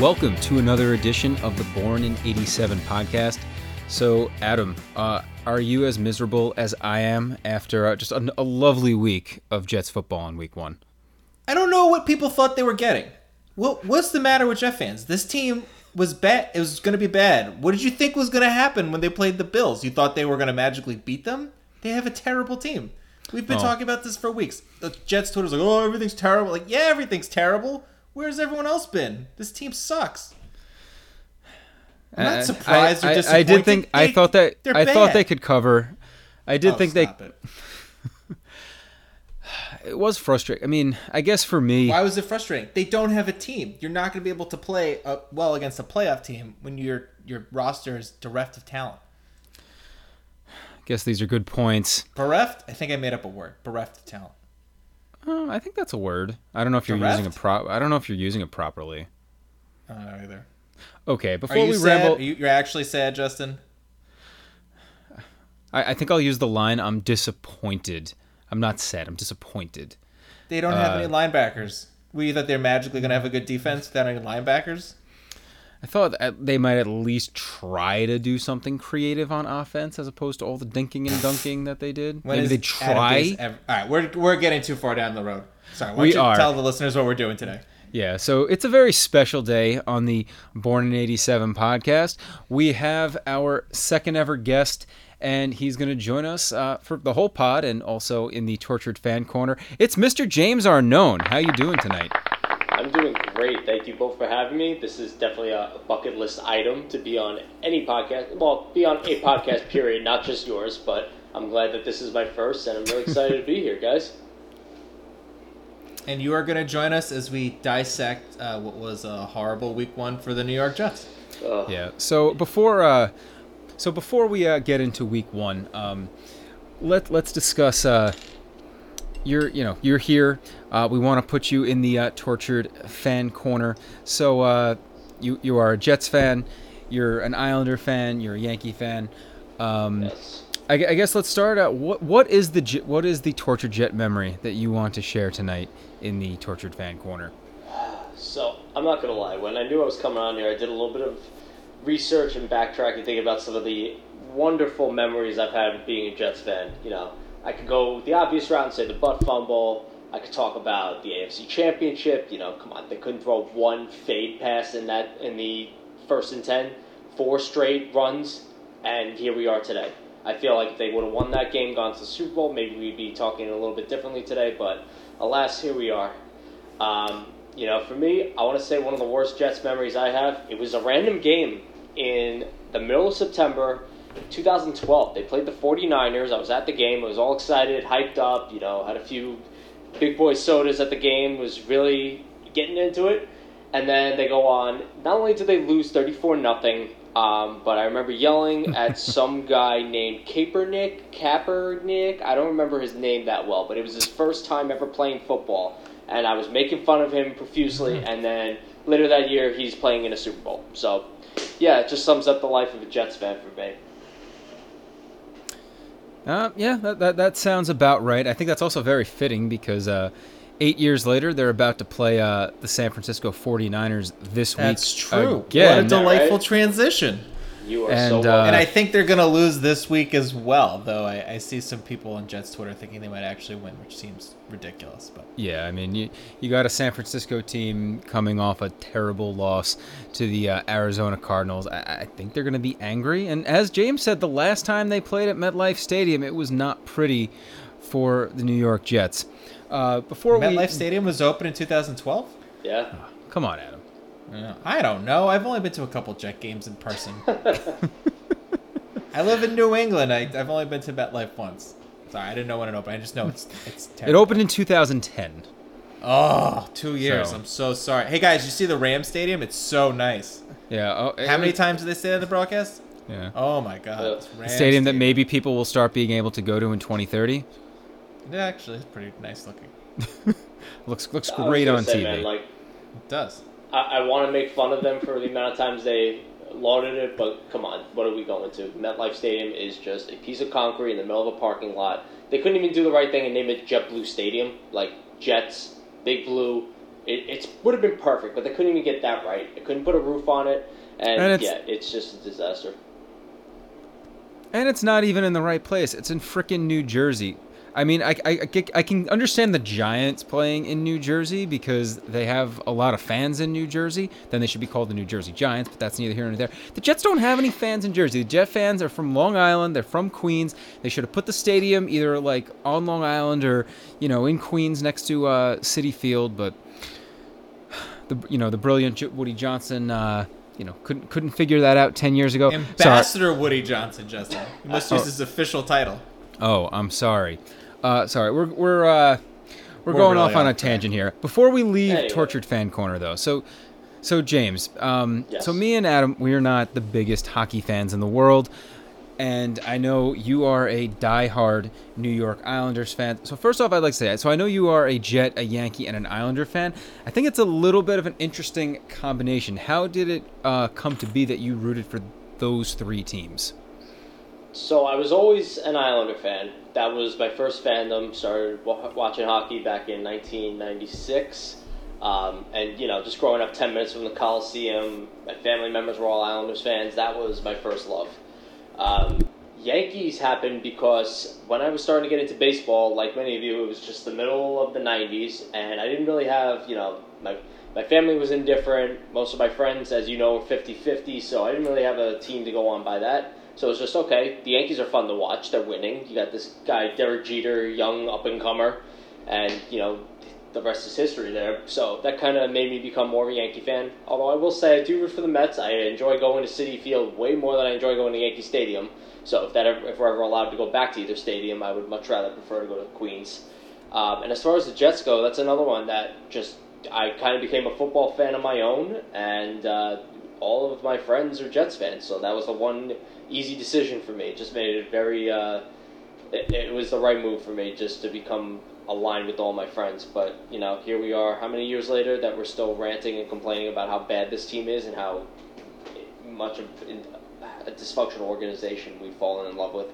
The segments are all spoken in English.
Welcome to another edition of the Born in 87 podcast. So, Adam, uh, are you as miserable as I am after uh, just a, a lovely week of Jets football in week one? I don't know what people thought they were getting. What what's the matter with Jet fans? This team was bad. It was going to be bad. What did you think was going to happen when they played the Bills? You thought they were going to magically beat them? They have a terrible team. We've been Oh. talking about this for weeks. The Jets Twitter's like, "Oh, everything's terrible." Like, yeah, everything's terrible. Where's everyone else been? This team sucks. I'm not Uh, surprised I, or disappointed. I did think I thought that I thought they could cover. I did Oh, think they. it. It was frustrating. I mean, I guess for me, Why was it frustrating? They don't have a team. You're not going to be able to play uh, well against a playoff team when your your roster is bereft of talent. I guess these are good points. Bereft? I think I made up a word. Bereft of talent. Uh, I think that's a word. I don't know if you're Bereft? using it prop. I don't know if you're using it properly. I don't know either. Okay, Are before you we sad? ramble, Are you, you're actually sad, Justin? I, I think I'll use the line "I'm disappointed." I'm not sad. I'm disappointed. They don't have Uh, any linebackers. We that they're magically going to have a good defense without any linebackers. I thought that they might at least try to do something creative on offense as opposed to all the dinking and dunking that they did. When Maybe they try. Ever- All right, we're, we're getting too far down the road. Sorry, why We don't you are. tell the listeners what we're doing today? Yeah, so it's a very special day on the Born in 87 podcast. We have our second ever guest, and he's going to join us uh, for the whole pod and also in the Tortured Fan Corner. It's Mr. James Arnone. How you doing tonight? I'm doing great. Thank you both for having me. This is definitely a bucket list item to be on any podcast. Well, be on a podcast, period, not just yours. But I'm glad that this is my first, and I'm really excited to be here, guys. And you are going to join us as we dissect uh, what was a horrible week one for the New York Jets. Ugh. Yeah. So before, uh, so before we uh, get into week one, um, let let's discuss. Uh, you're you know you're here. Uh, we want to put you in the uh, tortured fan corner. So uh, you you are a Jets fan. You're an Islander fan. You're a Yankee fan. Um, Yes. I, I guess let's start out. What what is the what is the tortured Jet memory that you want to share tonight in the tortured fan corner? So I'm not gonna lie. When I knew I was coming on here, I did a little bit of research and backtracking, thinking about some of the wonderful memories I've had being a Jets fan. You know, I could go the obvious route and say the butt fumble. I could talk about the AFC Championship. You know, come on, they couldn't throw one fade pass in that in the first and ten, four straight runs, and here we are today. I feel like if they would have won that game, gone to the Super Bowl, maybe we'd be talking a little bit differently today. But alas, here we are. Um, you know, for me, I want to say one of the worst Jets memories I have. It was a random game in the middle of September, 2012. They played the 49ers. I was at the game. I was all excited, hyped up. You know, had a few big boy sodas at the game. Was really getting into it. And then they go on. Not only did they lose 34 nothing, um, but I remember yelling at some guy named Kaepernick, Kaepernick. I don't remember his name that well, but it was his first time ever playing football, and I was making fun of him profusely. And then later that year, he's playing in a Super Bowl. So, yeah, it just sums up the life of a Jets fan for me. Uh, yeah, that, that that sounds about right. I think that's also very fitting because uh, eight years later, they're about to play uh, the San Francisco 49ers this That's week. That's true. Again. What a delightful Right? transition. You are And, so uh. And I think they're going to lose this week as well, though I, I see some people on Jets Twitter thinking they might actually win, which seems ridiculous. But Yeah, I mean, you, you got a San Francisco team coming off a terrible loss to the uh, Arizona Cardinals. I, I think they're going to be angry. And as James said, the last time they played at MetLife Stadium, it was not pretty for the New York Jets. Uh, before we MetLife Stadium was open in 2012? yeah. come on, Adam. Yeah, I don't know. I've only been to a couple Jet games in person. I live in New England. I, I've only been to MetLife once. Sorry, I didn't know when it opened. I just know it's it's It opened in 2010. Oh, two years. So- I'm so sorry. Hey guys, you see the Ram Stadium? It's so nice. Yeah. Oh, How it- many times did they say that in the broadcast? Yeah. Oh my god. It's Ram stadium that maybe people will start being able to go to in 2030. It actually, is pretty nice looking. Looks looks great on say, TV. Man, like, It does. I, I want to make fun of them for the amount of times they lauded it, but come on, what are we going to? MetLife Stadium is just a piece of concrete in the middle of a parking lot. They couldn't even do the right thing and name it JetBlue Stadium, like Jets, Big Blue, it it's, would have been perfect, but they couldn't even get that right. They couldn't put a roof on it, and, And it's- yeah, it's just a disaster. And it's not even in the right place. It's in frickin' New Jersey. I mean, I, I, I can understand the Giants playing in New Jersey because they have a lot of fans in New Jersey. Then they should be called the New Jersey Giants, but that's neither here nor there. The Jets don't have any fans in Jersey. The Jet fans are from Long Island. They're from Queens. They should have put the stadium either like on Long Island or you know in Queens next to uh, Citi Field. But the you know the brilliant Woody Johnson. Uh, you know, couldn't couldn't figure that out ten years ago. Sorry. Ambassador Woody Johnson, Justin. You must use Oh. his official title. Oh, I'm sorry. Uh, sorry, we're we're uh, we're, We're going really off on a off track. tangent here. Before we leave Anyway. tortured fan corner, though, so so James, um, Yes. so me and Adam, we are not the biggest hockey fans in the world, and I know you are a diehard New York Islanders fan. So first off, I'd like to say, that. so I know you are a Jet, a Yankee, and an Islander fan. I think it's a little bit of an interesting combination. How did it uh, come to be that you rooted for those three teams? So I was always an Islander fan. That was my first fandom. Started wa- watching hockey back in 1996, um, and you know, just growing up 10 minutes from the Coliseum. My family members were all Islanders fans. That was my first love. Um, Yankees happened because when I was starting to get into baseball, like many of you, it was just the middle of the 90s, and I didn't really have, you know, my my family was indifferent. Most of my friends, as you know, were 50-50, so I didn't really have a team to go on by that. So it's just okay. The Yankees are fun to watch. They're winning. You got this guy Derek Jeter, young up and comer, and you know the rest is history there. So that kind of made me become more of a Yankee fan. Although I will say I do root for the Mets. I enjoy going to Citi Field way more than I enjoy going to Yankee Stadium. So if that ever, if we're ever allowed to go back to either stadium, I would much rather prefer to go to Queens. Um, and as far as the Jets go, that's another one that just I kind of became a football fan of my own, and uh, all of my friends are Jets fans. So that was the one easy decision for me. It just made it very. Uh, it, it was the right move for me just to become aligned with all my friends. But you know, here we are. How many years later that we're still ranting and complaining about how bad this team is and how much of a dysfunctional organization we've fallen in love with.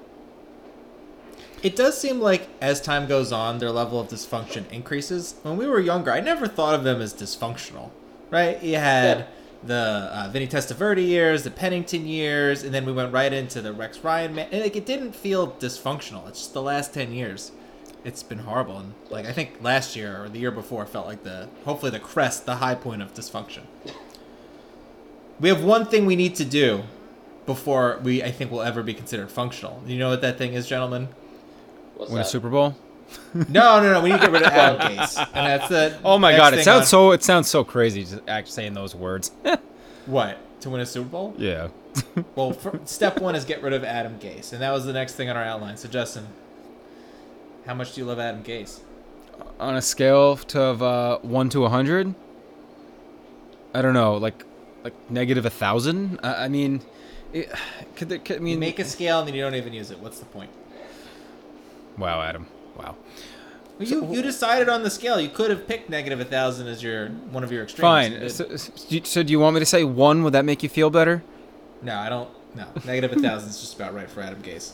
It does seem like as time goes on, their level of dysfunction increases. When we were younger, I never thought of them as dysfunctional, right? You had Yeah. The uh, Vinny Testaverde years, the Pennington years, and then we went right into the Rex Ryan. Man- and like, it didn't feel dysfunctional. It's just the last ten years, it's been horrible. And like I think last year or the year before felt like the hopefully the crest, the high point of dysfunction. We have one thing we need to do before we, I think, will ever be considered functional. You know what that thing is, gentlemen? What's Win a? Super Bowl? No, no, no. We need to get rid of Adam Gase, and that's the. Oh my god, it sounds on- so it sounds so crazy just act saying those words. What to win a Super Bowl? yeah. Well, fir- step one is get rid of Adam Gase, and that was the next thing on our outline. So, Justin, how much do you love Adam Gase? On a scale to of uh, one to a hundred, I don't know, like like negative a thousand. I, I mean, it, could, there, could I You mean make a scale and then you don't even use it. What's the point? Wow, Adam. Wow. Well, you you decided on the scale. You could have picked negative a thousand as your one of your extremes. Fine. So, so, so do you want me to say one? Would that make you feel better? no, I don't. No, negative a thousand is just about right for Adam Gase.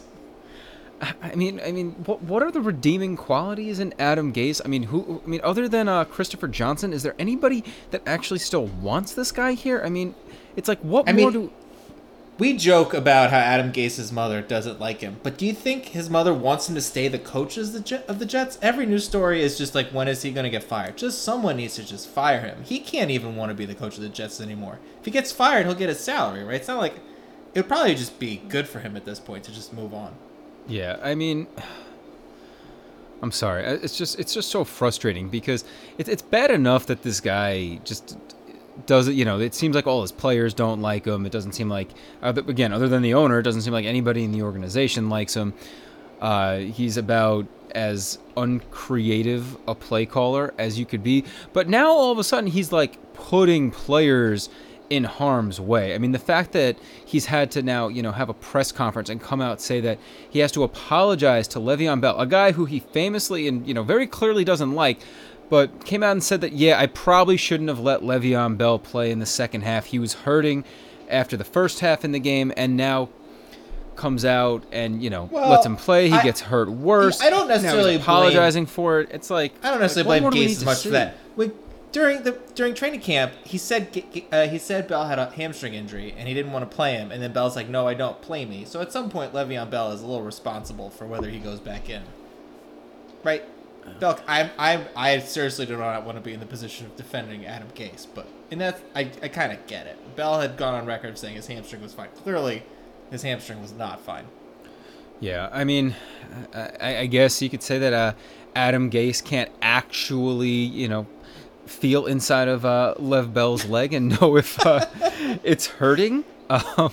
I I mean, I mean, what what are the redeeming qualities in Adam Gase? I mean, who? I mean, other than uh, Christopher Johnson, is there anybody that actually still wants this guy here? I mean, it's like what I more mean- do? We joke about how Adam Gase's mother doesn't like him, but do you think his mother wants him to stay the coach of the, Jets? Every news story is just like, when is he going to get fired? Just someone needs to just fire him. He can't even want to be the coach of the Jets anymore. If he gets fired, he'll get his salary, right? It's not like it would probably just be good for him at this point to just move on. Yeah, I mean, I'm sorry. It's just it's just so frustrating because it's it's bad enough that this guy just does it. You know, it seems like all his players don't like him. It doesn't seem like again, other than the owner, it doesn't seem like anybody in the organization likes him. Uh, he's about as uncreative a play caller as you could be. But now all of a sudden he's like putting players in harm's way. I mean, the fact that he's had to now, you know, have a press conference and come out say that he has to apologize to Le'Veon Bell, a guy who he famously and you know very clearly doesn't like, but came out and said that yeah, I probably shouldn't have let Le'Veon Bell play in the second half. He was hurting after the first half in the game, and now comes out and you know Well, lets him play. He I- gets hurt worse. I don't necessarily apologizing for it. It's like I don't necessarily like, blame Gase as much see? for that. We, during the during training camp, he said uh, he said Bell had a hamstring injury and he didn't want to play him, and then Bell's like, "No, I don't play me." So at some point, Le'Veon Bell is a little responsible for whether he goes back in. Right? Bell, I I I seriously do not want to be in the position of defending Adam Gase, but and that I I kind of get it. Bell had gone on record saying his hamstring was fine. Clearly, his hamstring was not fine. Yeah, I mean, I, I guess you could say that uh, Adam Gase can't actually, you know, feel inside of uh, Lev Bell's leg and know if uh, it's hurting. Um,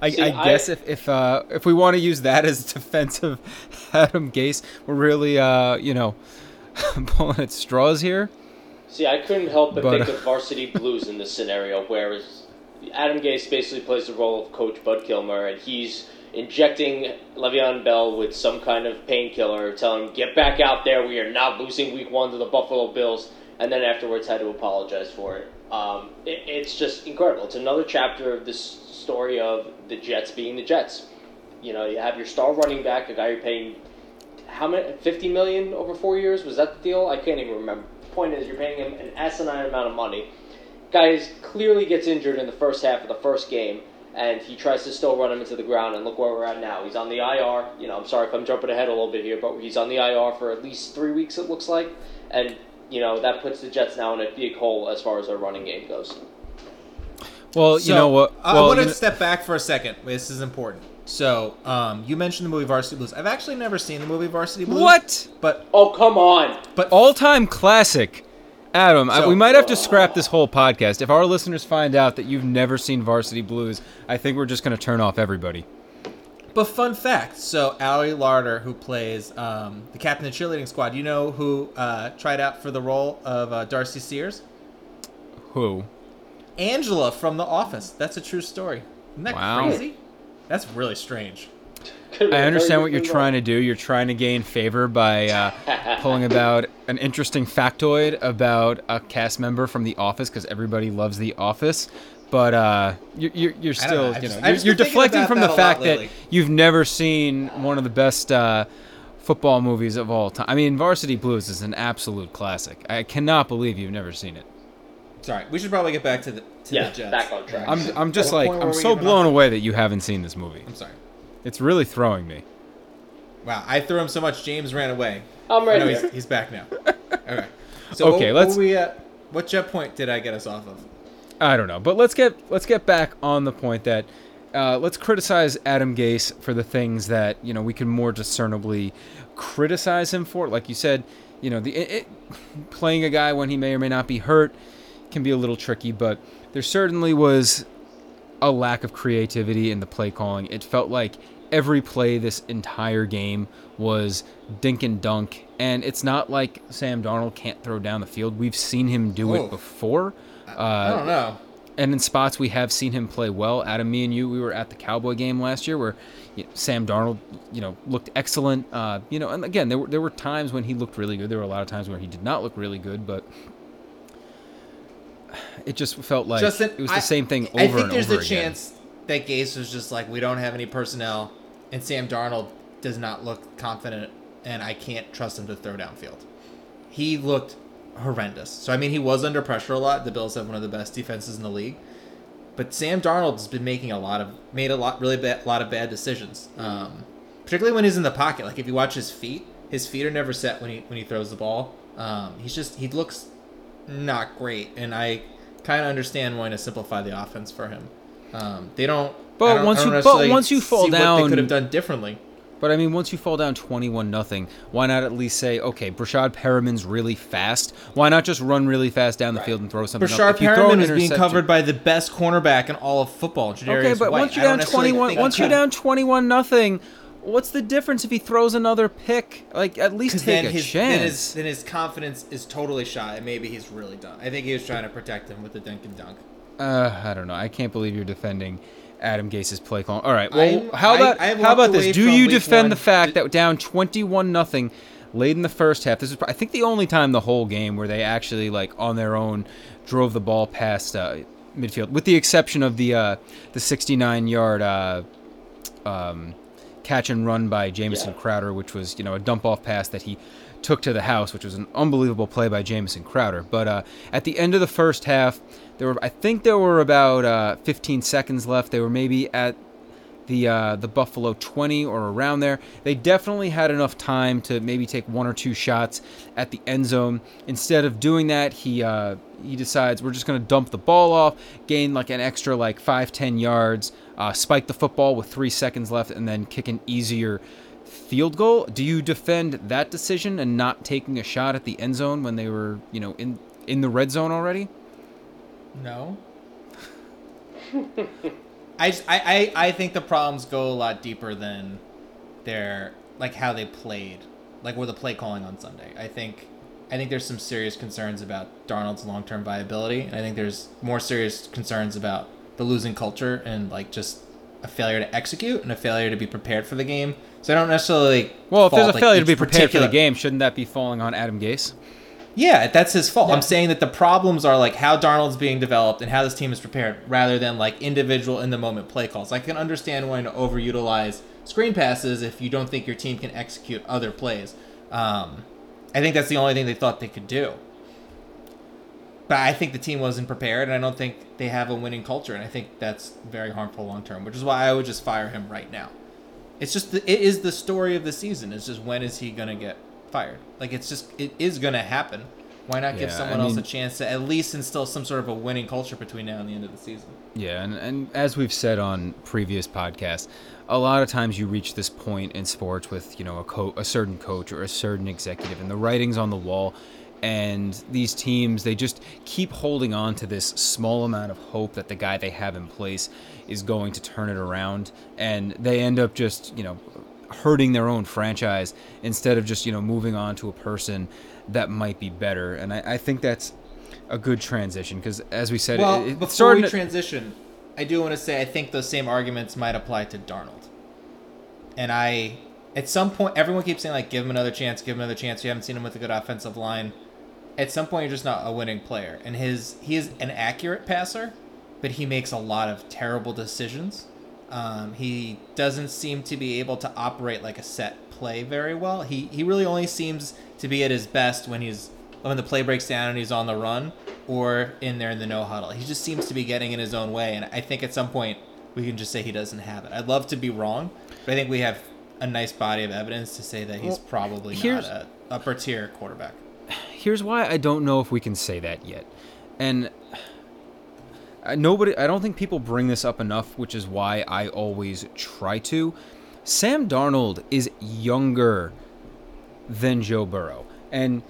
I, See, I guess I- if if uh, if we want to use that as defensive Adam Gase, we're really uh, you know pulling at straws here. See, I couldn't help but, But, think uh, of Varsity Blues in this scenario, where Adam Gase basically plays the role of Coach Bud Kilmer, and he's injecting Le'Veon Bell with some kind of painkiller, telling him, "Get back out there. We are not losing Week One to the Buffalo Bills." And then afterwards, had to apologize for it. Um, it it's just incredible. It's another chapter of this story of the Jets being the Jets. You know, you have your star running back, a guy you're paying how many 50 million over four years? Was that the deal? I can't even remember. Point is you're paying him an asinine amount of money. Guy clearly gets injured in the first half of the first game and he tries to still run him into the ground and look where we're at now. He's on the ir you know i'm sorry if i'm jumping ahead a little bit here but he's on the ir for at least three weeks it looks like. And you know that puts the jets now in a big hole as far as their running game goes Well, you know what? I Well, want you to know- step back for a second. This is important. So, um, you mentioned the movie Varsity Blues. I've actually never seen the movie Varsity Blues. what? But oh come on but all-time classic. Adam, I, we might have to scrap this whole podcast. If our listeners find out that you've never seen Varsity Blues, I think we're just going to turn off everybody. but fun fact. So, Ali Larter, who plays um, the captain of the cheerleading squad, you know who uh, tried out for the role of uh, Darcy Sears? Who? Angela from The Office. That's a true story. Isn't that Wow. crazy? That's really strange. I understand what you're trying to do. You're trying to gain favor by uh, pulling about an interesting factoid about a cast member from The Office because everybody loves The Office. But uh, you're, you're, you're I don't still, know. I've you just- know, I've you're, you're deflecting from the fact that you've never seen one of the best uh, football movies of all time. I mean, Varsity Blues is an absolute classic. I cannot believe you've never seen it. Sorry, we should probably get back to the to Yeah, the Jets. back on track. I'm, I'm just like, I'm so blown on? away that you haven't seen this movie. I'm sorry. It's really throwing me. Wow, I threw him so much. James ran away. i'm Oh, ready no, he's, he's back now. Okay. So Okay, what, let's- What, we at, what jet point did I get us off of? I don't know, but let's get let's get back on the point that uh, let's criticize Adam Gase for the things that you know we can more discernibly criticize him for. Like you said, you know, the it, it, playing a guy when he may or may not be hurt can be a little tricky, but there certainly was a lack of creativity in the play calling. It felt like every play this entire game was dink and dunk, and it's not like Sam Darnold can't throw down the field. We've seen him do Oh. it before. I Uh, don't know. and in spots we have seen him play well. Adam, me and you, we were at the Cowboy game last year where you know, Sam Darnold, you know, looked excellent. Uh, you know, and again, there were there were times when he looked really good. There were a lot of times where he did not look really good, but it just felt like Justin, it was I- the same thing over and over I think there's a again. chance that Gase was just like, we don't have any personnel, and Sam Darnold does not look confident, and I can't trust him to throw downfield. He looked horrendous. So I mean, he was under pressure a lot. The Bills have one of the best defenses in the league, but Sam Darnold's been making a lot of made a lot really bad, lot of bad decisions. Um, particularly when he's in the pocket. Like if you watch his feet, his feet are never set when he when he throws the ball. Um, he's just he looks not great, and I kind of understand wanting to simplify the offense for him. Um, they don't. But don't- once you- but once you fall down- they could have done differently. But I mean, once you fall down twenty-one nothing, why not at least say, okay, Breshad Perriman's really fast. Why not just run really fast down the field and throw something? Breshad up? If you throw Perriman is being covered by the best cornerback in all of football, Jadarius Okay, but White. once you're down twenty-one, once you're down twenty-one nothing, what's the difference if he throws another pick? Like at least take then a his, chance. then his then his confidence is totally shot, and maybe he's really done. I think he was trying to protect him with the dunk and dunk. Uh, I don't know. I can't believe you're defending Adam Gase's play call. All right. Well, I'm- how about I how about this? Do you defend one the fact that down 21 nothing late in the first half? This is I think the only time the whole game where they actually like on their own drove the ball past uh, midfield, with the exception of the uh, the 69 yard uh, um, catch and run by Jamison Yeah. Crowder, which was you know a dump off pass that he took to the house, which was an unbelievable play by Jamison Crowder. But uh, at the end of the first half, there were I think there were about uh, 15 seconds left. They were maybe at the uh, the Buffalo 20 or around there. They definitely had enough time to maybe take one or two shots at the end zone. Instead of doing that, he uh, he decides we're just going to dump the ball off, gain like an extra like five ten yards, uh, spike the football with three seconds left, and then kick an easier field goal. Do you defend that decision and not taking a shot at the end zone when they were you know in in the red zone already? No. I, just, I, I I think the problems go a lot deeper than their like how they played, like with the play calling on Sunday. I think I think there's some serious concerns about Darnold's long term viability, and I think there's more serious concerns about the losing culture and like just a failure to execute and a failure to be prepared for the game. So I don't necessarily Well, if there's a like, failure to be prepared for the game, shouldn't that be falling on Adam Gase? Yeah, that's his fault. Yeah. I'm saying that the problems are like how Darnold's being developed and how this team is prepared, rather than like individual in the moment play calls. I can understand wanting to overutilize screen passes if you don't think your team can execute other plays. Um, I think that's the only thing they thought they could do. But I think the team wasn't prepared, and I don't think they have a winning culture, and I think that's very harmful long term. Which is why I would just fire him right now. It's just the, it is the story of the season. It's just when is he gonna get fired? Like it's just it is gonna happen. Why not give Yeah, someone I else a chance to at least instill some sort of a winning culture between now and the end of the season? Yeah, and, and as we've said on previous podcasts, a lot of times you reach this point in sports with you know a co- a certain coach or a certain executive, and the writing's on the wall, and these teams they just keep holding on to this small amount of hope that the guy they have in place is going to turn it around, and they end up just you know hurting their own franchise instead of just you know moving on to a person that might be better, and I, I think that's a good transition because as we said, Well, it, it before we to- transition, I do want to say I think those same arguments might apply to Darnold. And I, at some point, everyone keeps saying like, give him another chance, give him another chance. You haven't seen him with a good offensive line. At some point, you're just not a winning player. And his he is an accurate passer, but he makes a lot of terrible decisions. Um, he doesn't seem to be able to operate like a set play very well. He he really only seems to be at his best when he's when the play breaks down and he's on the run or in there in the no huddle. He just seems to be getting in his own way, and I think at some point we can just say he doesn't have it. I'd love to be wrong, but I think we have a nice body of evidence to say that he's Well, probably not a upper tier quarterback. here's why I don't know if we can say that yet. And nobody, I don't think people bring this up enough, which is why I always try to. Sam Darnold is younger than Joe Burrow. And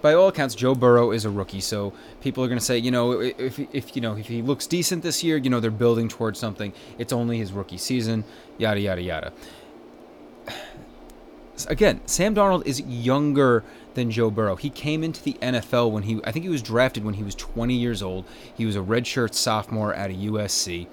by all accounts, Joe Burrow is a rookie, so people are going to say, you know, if, if you know if he looks decent this year, you know, they're building towards something. It's only his rookie season, yada yada yada. Again, Sam Darnold is younger than Joe Burrow. He came into the NFL when he, I think he was drafted when he was 20 years old. He was a redshirt sophomore at a USC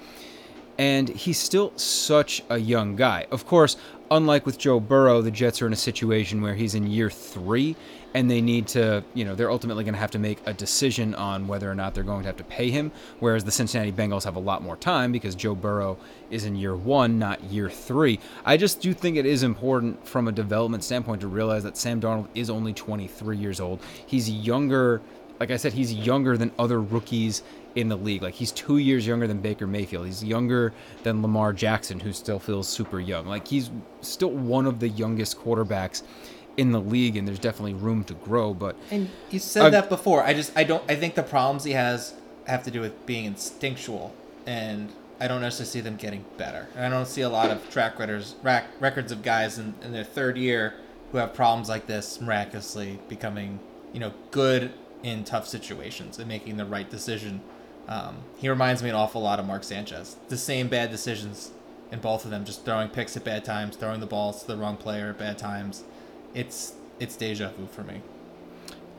and he's still such a young guy. Of course, unlike with Joe Burrow, the Jets are in a situation where he's in year three, and they need to, you know, they're ultimately going to have to make a decision on whether or not they're going to have to pay him. Whereas the Cincinnati Bengals have a lot more time because Joe Burrow is in year one, not year three. I just do think it is important from a development standpoint to realize that Sam Darnold is only 23 years old. He's younger. Like I said, he's younger than other rookies in the league. Like he's two years younger than Baker Mayfield. He's younger than Lamar Jackson, who still feels super young. Like he's still one of the youngest quarterbacks in the league, and there's definitely room to grow. But And you said Uh, that before. I just I don't I think the problems he has have to do with being instinctual, and I don't necessarily see them getting better. And I don't see a lot of track records rack, records of guys in, in their third year who have problems like this miraculously becoming you know good in tough situations and making the right decision. Um, he reminds me an awful lot of Mark Sanchez. The same bad decisions in both of them, just throwing picks at bad times, throwing the balls to the wrong player at bad times. It's it's deja vu for me.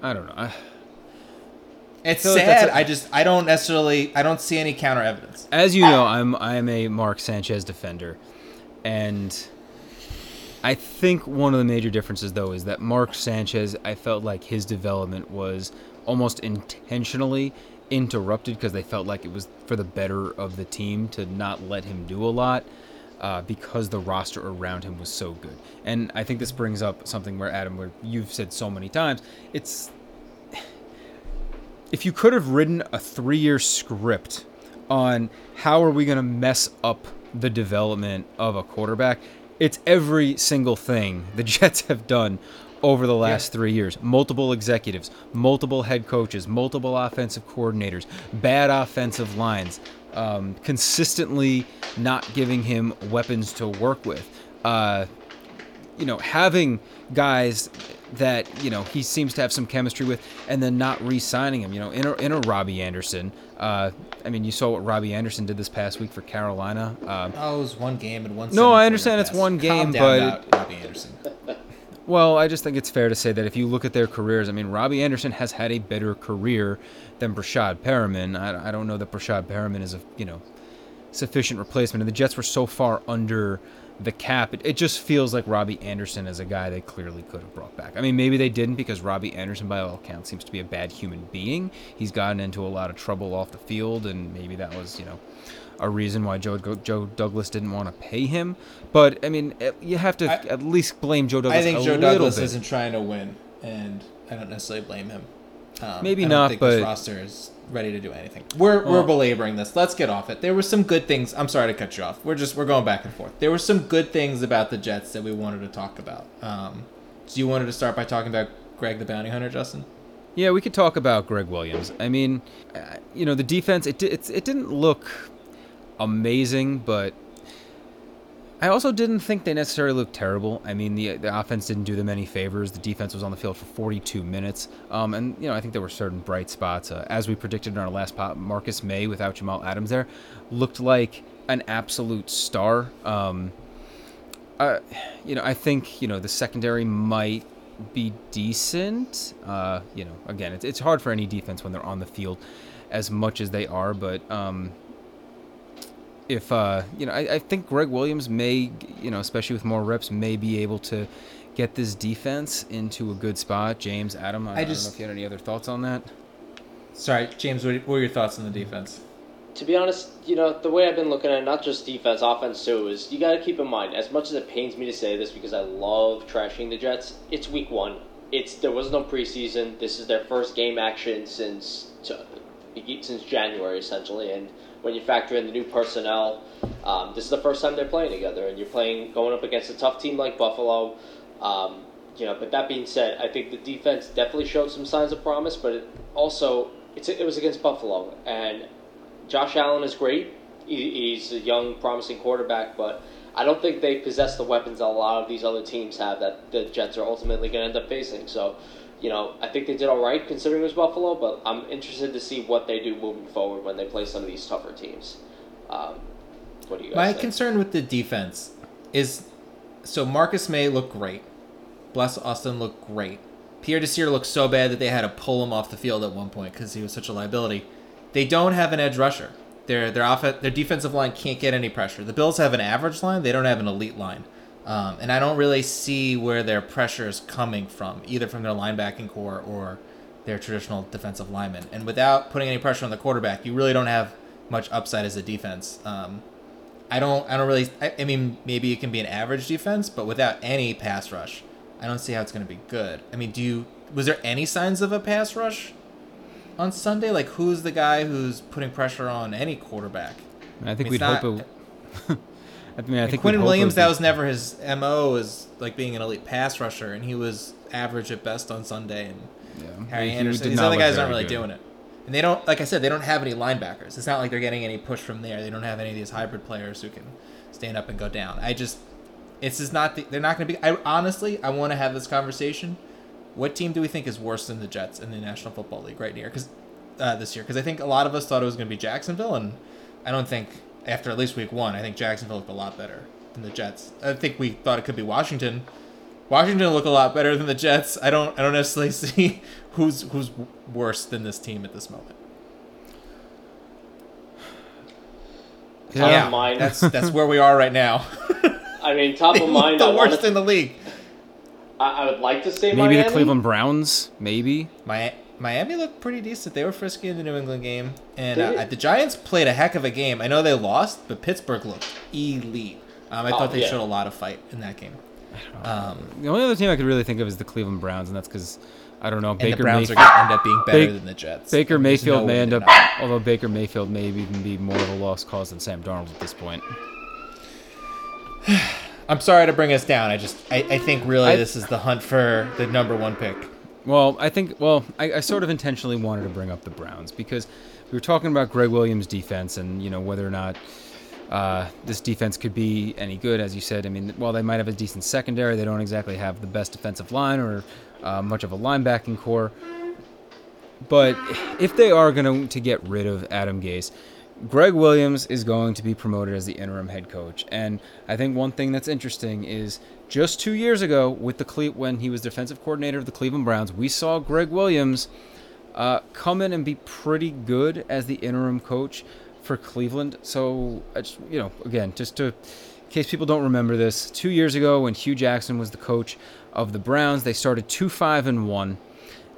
I don't know. I, It's feel like sad. a- I just I don't necessarily I don't see any counter evidence. as you know, I'm I am a Mark Sanchez defender, and I think one of the major differences though is that Mark Sanchez, I felt like his development was almost intentionally interrupted because they felt like it was for the better of the team to not let him do a lot. Uh, because the roster around him was so good. And I think this brings up something where Adam, where you've said so many times, it's if you could have written a three-year script on how are we going to mess up the development of a quarterback, it's every single thing the Jets have done over the last Yeah. three years. Multiple executives, multiple head coaches, multiple offensive coordinators, bad offensive lines, um, consistently not giving him weapons to work with. Uh, you know, having guys that you know he seems to have some chemistry with, and then not re-signing him. You know, in a, in a Robbie Anderson. Uh, I mean, you saw what Robbie Anderson did this past week for Carolina. Uh, Oh, it was one game and one. No, I understand it's pass. one Calm game, down but- about Robbie Anderson. Well, I just think it's fair to say that if you look at their careers, I mean, Robbie Anderson has had a better career than Breshad Perriman. I, I don't know that Breshad Perriman is a you know sufficient replacement, and the Jets were so far under the cap. It, it just feels like Robbie Anderson is a guy they clearly could have brought back. I mean, maybe they didn't because Robbie Anderson, by all accounts, seems to be a bad human being. He's gotten into a lot of trouble off the field, and maybe that was you know a reason why Joe Joe Douglas didn't want to pay him. But I mean, eh, you have to I- at least blame Joe Douglas. I think Joe Douglas bit. isn't trying to win, and I don't necessarily blame him. Um, Maybe not, but- this roster is ready to do anything. We're we're belaboring this. Let's get off it. There were some good things. I'm sorry to cut you off. We're just we're going back and forth. There were some good things about the Jets that we wanted to talk about. Um, so you wanted to start by talking about Gregg the Bounty Hunter, Justin? Yeah, we could talk about Gregg Williams. I mean, uh, you know, the defense it it's, it didn't look amazing, but I also didn't think they necessarily looked terrible. I mean, the the offense didn't do them any favors. The defense was on the field for 42 minutes, um, and you know, I think there were certain bright spots. Uh, as we predicted in our last pot, Marcus Maye without Jamal Adams there looked like an absolute star. Um, uh, you know, I think you know the secondary might be decent. Uh, you know, again, it's it's hard for any defense when they're on the field as much as they are, but um, if uh, you know, I, I think Gregg Williams may, you know, especially with more reps, may be able to get this defense into a good spot. James, Adam, I, I, don't just- know if you had any other thoughts on that. Sorry, James. What what were your thoughts on the defense? To be honest, you know, the way I've been looking at it, not just defense, offense too, is you got to keep in mind, as much as it pains me to say this because I love trashing the Jets, it's week one. It's There was no preseason. This is their first game action since since January, essentially. And when you factor in the new personnel, um, this is the first time they're playing together, and you're playing going up against a tough team like Buffalo. Um, you know, but that being said, I think the defense definitely showed some signs of promise, but it also it was against Buffalo, and Josh Allen is great. He, he's a young, promising quarterback, but I don't think they possess the weapons that a lot of these other teams have that the Jets are ultimately going to end up facing. So, you know, I think they did all right considering it was Buffalo, but I'm interested to see what they do moving forward when they play some of these tougher teams. Um, what do you guys My think? concern with the defense is so Marcus Maye looked great. Bless Austin looked great. Pierre Desir looked so bad that they had to pull him off the field at one point because he was such a liability. They don't have an edge rusher. Their their off their defensive line can't get any pressure. The Bills have an average line. They don't have an elite line, um, and I don't really see where their pressure is coming from, either from their linebacking core or their traditional defensive linemen. And without putting any pressure on the quarterback, you really don't have much upside as a defense. Um, I don't I don't really I, I mean maybe it can be an average defense, but without any pass rush, I don't see how it's going to be good. I mean, do you was there any signs of a pass rush on Sunday? Like who's the guy who's putting pressure on any quarterback? I think I mean, we'd it's hope not- it. I mean, I think Quinnen we'd hope it Williams that was never his MO is like being an elite pass rusher and he was average at best on Sunday and Yeah. Harry He- Anderson. These other guys aren't really good. doing it. And they don't, like I said, they don't have any linebackers. It's not like they're getting any push from there. They don't have any of these hybrid players who can stand up and go down. I just, it's just not. The, they're not going to be. I honestly, I want to have this conversation. What team do we think is worse than the Jets in the National Football League right here? Because uh, this year, because I think a lot of us thought it was going to be Jacksonville, and I don't think after at least week one, I think Jacksonville looked a lot better than the Jets. I think we thought it could be Washington. Washington look a lot better than the Jets. I don't I don't necessarily see who's who's worse than this team at this moment. Top Yeah. of mind. that's that's where we are right now. I mean, top of look mind. the I, wanna- worst in the league. I, I would like to say Maybe Miami. the Cleveland Browns. Maybe. Mi- Miami looked pretty decent. They were frisky in the New England game, and uh, the Giants played a heck of a game. I know they lost, but Pittsburgh looked elite. Um, I Oh, thought they yeah. showed a lot of fight in that game. Um, The only other team I could really think of is the Cleveland Browns, and that's because I don't know. and Baker the Browns Mayfield, are going to end up being better Ba- than the Jets. Baker Mayfield no may end up, not. although Baker Mayfield may even be more of a lost cause than Sam Darnold at this point. I'm sorry to bring us down. I just I, I think really I- this is the hunt for the number one pick. Well, I think, well, I, I sort of intentionally wanted to bring up the Browns because we were talking about Gregg Williams' defense and, you know, whether or not uh, this defense could be any good. As you said, I mean, while they might have a decent secondary, they don't exactly have the best defensive line or uh, much of a linebacking core. But if they are going to get rid of Adam Gase, Gregg Williams is going to be promoted as the interim head coach. And I think one thing that's interesting is just two years ago, with the Cle- when he was defensive coordinator of the Cleveland Browns, we saw Gregg Williams uh, come in and be pretty good as the interim coach for Cleveland. So, you know, again, just to in case people don't remember this, two years ago when Hue Jackson was the coach of the Browns, they started two five and one.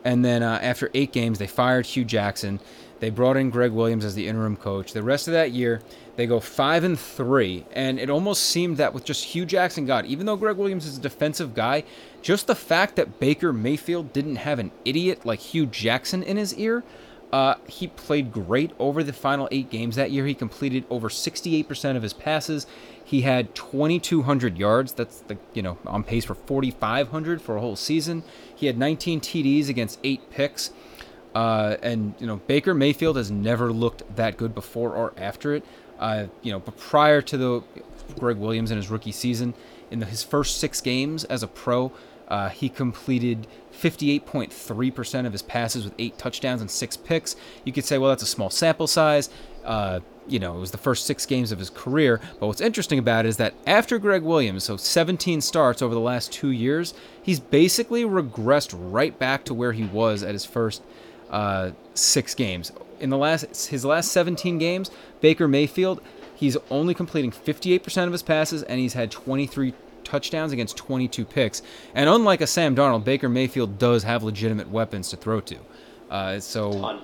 And then uh, after eight games, they fired Hue Jackson. They brought in Gregg Williams as the interim coach. The rest of that year, they go five and three. And it almost seemed that with just Hue Jackson God, even though Gregg Williams is a defensive guy, just the fact that Baker Mayfield didn't have an idiot like Hue Jackson in his ear, uh, he played great over the final eight games that year. He completed over 68% of his passes. He had 2,200 yards. That's the you know on pace for 4,500 for a whole season. He had 19 TDs against eight picks. Uh, and you know Baker Mayfield has never looked that good before or after it. Uh, you know, but prior to the Gregg Williams in his rookie season, in the, his first six games as a pro, uh, he completed 58.3% of his passes with eight touchdowns and six picks. You could say, well, that's a small sample size. Uh, you know, it was the first six games of his career. But what's interesting about it is that after Gregg Williams, so 17 starts over the last two years, he's basically regressed right back to where he was at his first uh, six games. In the last his last 17 games, Baker Mayfield, he's only completing 58% of his passes, and he's had 23 touchdowns against 22 picks. And unlike a Sam Darnold, Baker Mayfield does have legitimate weapons to throw to. Uh, so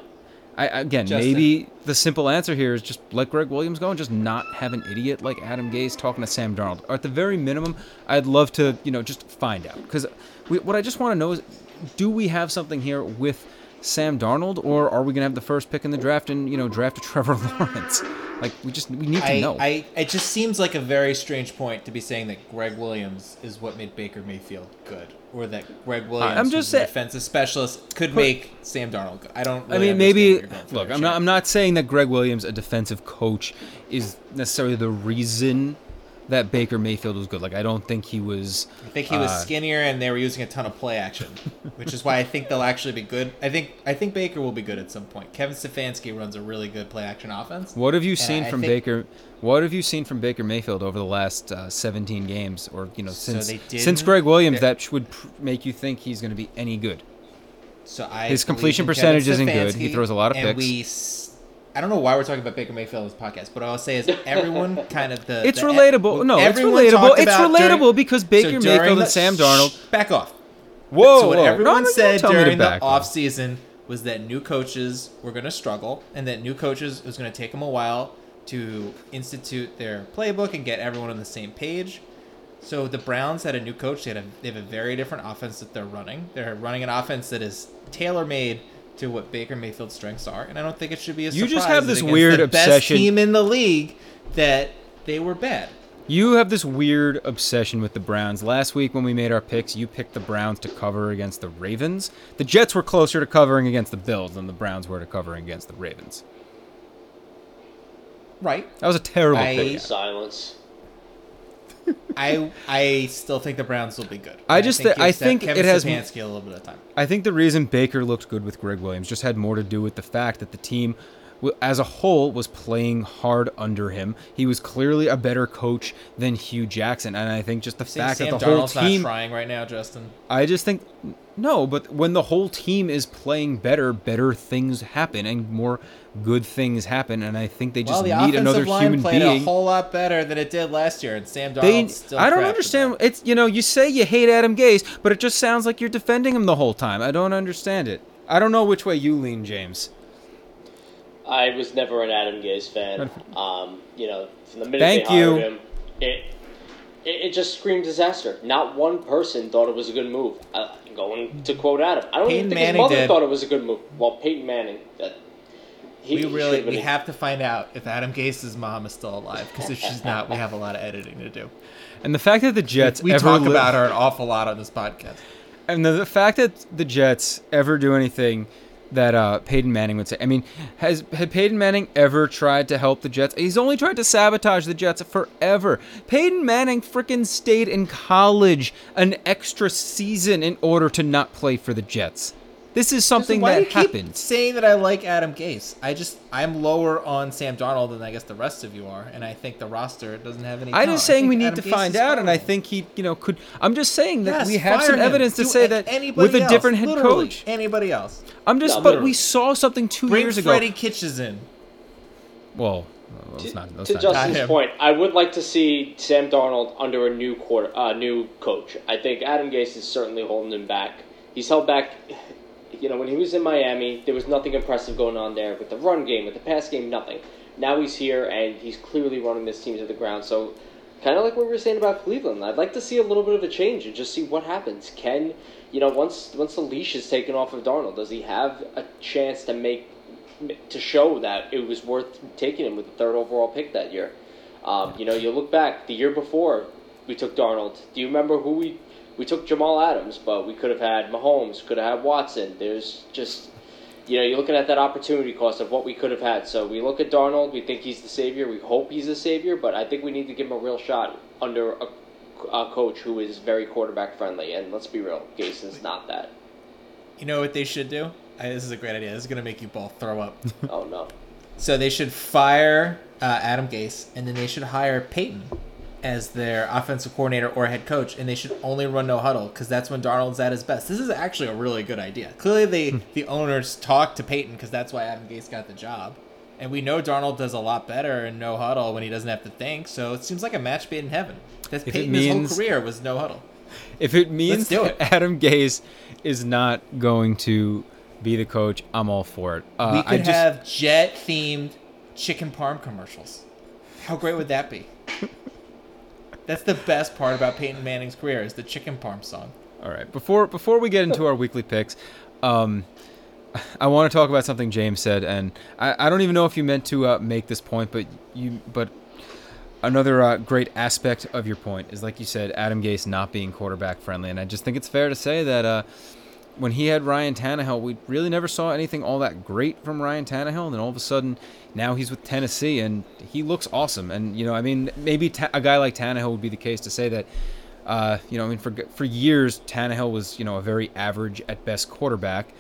I, again, Justin. maybe the simple answer here is just let Gregg Williams go and just not have an idiot like Adam Gase talking to Sam Darnold. Or at the very minimum, I'd love to, you know, just find out because what I just want to know is, do we have something here with Sam Darnold, or are we gonna have the first pick in the draft and you know draft a Trevor Lawrence? Like we just we need to I, know. I it just seems like a very strange point to be saying that Gregg Williams is what made Baker Mayfield good, or that Gregg Williams, I'm just a defensive specialist, could make Sam Darnold good. I don't. I mean, maybe understand what you're going for look. I'm not. I'm not saying that Gregg Williams, a defensive coach, is necessarily the reason that Baker Mayfield was good. Like I don't think he was. I think he was uh, skinnier, and they were using a ton of play action, which is why I think they'll actually be good. I think I think Baker will be good at some point. Kevin Stefanski runs a really good play action offense. What have you seen I from think- Baker? What have you seen from Baker Mayfield over the last uh, 17 games, or you know, since didn't- since Gregg Williams, that would pr- make you think he's going to be any good? So I His completion percentage isn't good. He throws a lot of and picks. I don't know why we're talking about Baker Mayfield in this podcast, but I'll say is everyone kind of the. It's the- relatable. No, it's relatable. It's relatable during- because Baker during Mayfield the- and Sam Shh, Darnold. Back off. Whoa, so what whoa. everyone No, said tell me to during the back off. off season was that new coaches were going to struggle, and that new coaches was going to take them a while to institute their playbook and get everyone on the same page. So the Browns had a new coach. They, had a, they have a very different offense that they're running. They're running an offense that is tailor made to what Baker Mayfield's strengths are, and I don't think it should be a You just have this weird the best obsession- team in the league that they were bad. You have this weird obsession with the Browns. Last week when we made our picks, you picked the Browns to cover against the Ravens. The Jets were closer to covering against the Bills than the Browns were to covering against the Ravens. Right. That was a terrible I- pick. Silence. I I still think the Browns will be good. I just think thi- I think it has- Stefanski a little bit of time. I think the reason Baker looked good with Gregg Williams just had more to do with the fact that the team, as a whole, was playing hard under him. He was clearly a better coach than Hue Jackson, and I think just the fact Sam that the whole team. not trying right now, Justin. I just think no, but when the whole team is playing better, better things happen and more good things happen, and I think they just well, the need another line human played being. a whole lot better than it did last year, and Sam Darnold They, still. I don't understand. at that. It's you know, you say you hate Adam Gase, but it just sounds like you're defending him the whole time. I don't understand it. I don't know which way you lean, James. I was never an Adam Gase fan. Um, you know, from the minute Thank they hired you. him, it it, it just screamed disaster. Not one person thought it was a good move. Uh, going to quote Adam, I don't Peyton even think Manning his mother did. thought it was a good move. Well, Peyton Manning, that he, we really we have to find out if Adam Gase's mom is still alive because if she's not, we have a lot of editing to do. And the fact that the Jets we ever talk li- about her an awful lot on this podcast. and the, the fact that the Jets ever do anything that uh, Peyton Manning would say. I mean, has had Peyton Manning ever tried to help the Jets? He's only tried to sabotage the Jets forever. Peyton Manning freaking stayed in college an extra season in order to not play for the Jets. This is something Why that do you keep happened. saying that I like Adam Gase? I just I'm lower on Sam Darnold than I guess the rest of you are, and I think the roster doesn't have any. I'm just saying we need Adam to Gase find is out, and I think he, you know, could. I'm just saying that Yes, we have some him. evidence to Do say a- that anybody with a else, different head coach. Anybody else? I'm just, No, but literally. we saw something two Bring years ago. Freddie Kitchens in. Well, let's To, not. Let's to not Justin's him. point, I would like to see Sam Darnold under a new quarter, uh, new coach. I think Adam Gase is certainly holding him back. He's held back. You know, when he was in Miami, there was nothing impressive going on there with the run game, with the pass game, nothing. Now he's here and he's clearly running this team to the ground. So, kind of like what we were saying about Cleveland, I'd like to see a little bit of a change and just see what happens. Can you know once once the leash is taken off of Darnold, does he have a chance to make to show that it was worth taking him with the third overall pick that year. Um, you know, you look back the year before we took Darnold. Do you remember who we we took Jamal Adams, but we could have had Mahomes, could have had Watson. There's just you know, you're looking at that opportunity cost of what we could have had. So we look at Darnold, we think he's the savior, we hope he's the savior, but I think we need to give him a real shot under a, a coach who is very quarterback friendly. And let's be real, Gase is not that. You know what they should do? I, this is a great idea. This is gonna make you both throw up. Oh no. So they should fire uh, Adam Gase, and then they should hire Peyton as their offensive coordinator or head coach, and they should only run no huddle because that's when Darnold's at his best. This is actually a really good idea. Clearly, they the owners talked to Peyton because that's why Adam Gase got the job, and we know Darnold does a lot better in no huddle when he doesn't have to think. So it seems like a match made in heaven. That's If it Peyton. his means- whole career was no huddle. If it means it. Adam Gase is not going to be the coach, I'm all for it. Uh, we I could just, have jet themed chicken parm commercials. How great would that be? That's the best part about Peyton Manning's career is the chicken parm song. All right. Before before we get into our weekly picks, um, I want to talk about something James said, and I, I don't even know if you meant to uh, make this point, but you but another uh, great aspect of your point is like you said, Adam Gase not being quarterback friendly, and I just think it's fair to say that uh, when he had Ryan Tannehill, we really never saw anything all that great from Ryan Tannehill, and then all of a sudden now he's with Tennessee, and he looks awesome. And you know, I mean, maybe ta- a guy like Tannehill would be the case to say that. Uh, you know, I mean, for for years, Tannehill was you know a very average at best quarterback,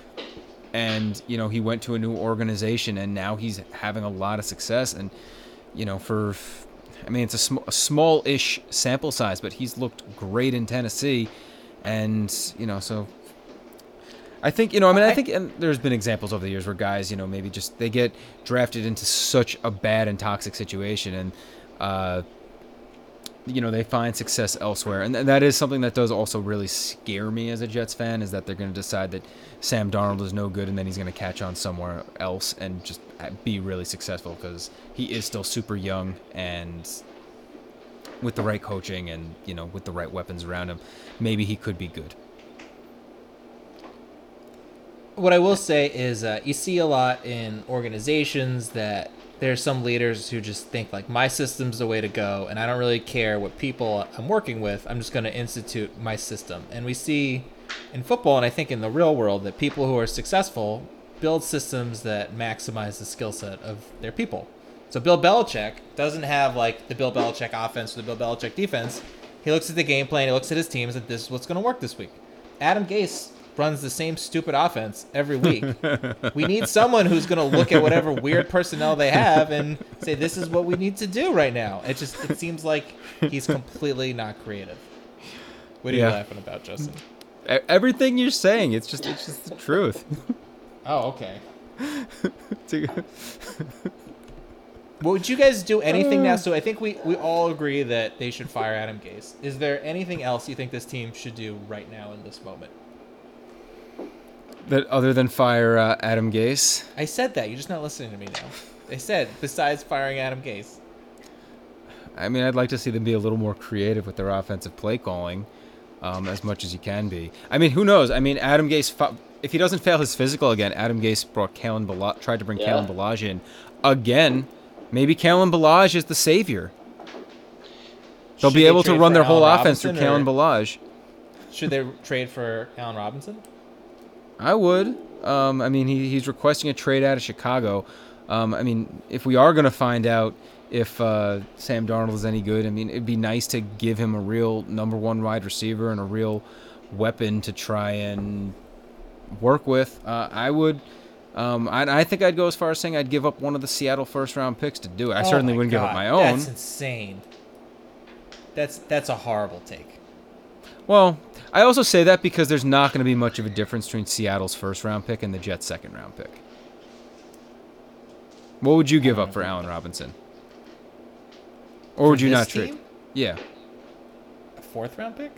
and you know he went to a new organization, and now he's having a lot of success. And you know, for I mean, it's a, sm- a small-ish sample size, but he's looked great in Tennessee, and you know, so I think you know, I mean, I I- think and there's been examples over the years where guys, you know, maybe just they get drafted into such a bad and toxic situation, and uh, you know they find success elsewhere, and th- that is something that does also really scare me as a Jets fan, is that they're going to decide that Sam Darnold is no good, and then he's going to catch on somewhere else and just uh, be really successful because he is still super young and with the right coaching and you know with the right weapons around him, maybe he could be good. What I will say is, uh, you see a lot in organizations that there's some leaders who just think like my system's the way to go, and I don't really care what people I'm working with. I'm just going to institute my system. And we see in football, and I think in the real world, that people who are successful build systems that maximize the skill set of their people. So Bill Belichick doesn't have like the Bill Belichick offense or the Bill Belichick defense. He looks at the game plan, he looks at his teams, and this is what's going to work this week. Adam Gase runs the same stupid offense every week. we need someone who's going to look at whatever weird personnel they have and say this is what we need to do right now. It just it seems like he's completely not creative. What are Yeah. you laughing about, Justin? Everything you're saying, it's just it's just the truth. Oh, okay. Would you guys do anything now? Uh. So I think we, we all agree that they should fire Adam Gase. Is there anything else you think this team should do right now in this moment? That other than fire uh, Adam Gase, I said that. You're just not listening to me now. I said besides firing Adam Gase. I mean, I'd like to see them be a little more creative with their offensive play calling, um, as much as you can be. I mean, who knows? I mean, Adam Gase, fa- if he doesn't fail his physical again, Adam Gase brought Kalen Ballage, tried to bring Yeah. Kalen Ballage in again. Maybe Kalen Ballage is the savior. They'll Should be they able to run for their whole Allen offense through Robinson, Kalen Ballage. Should they trade for Allen Robinson? I would. Um, I mean, he, he's requesting a trade out of Chicago. Um, I mean, if we are going to find out if uh, Sam Darnold is any good, I mean, it'd be nice to give him a real number one wide receiver and a real weapon to try and work with. Uh, I would. Um, I, I think I'd go as far as saying I'd give up one of the Seattle first round picks to do it. I Oh certainly wouldn't give up my own. That's insane. That's that's a horrible take. Well, I also say that because there's not going to be much of a difference between Seattle's first round pick and the Jets' second round pick. What would you give up for Allen Robinson? Or would For you not trade? team? Yeah. A fourth round pick?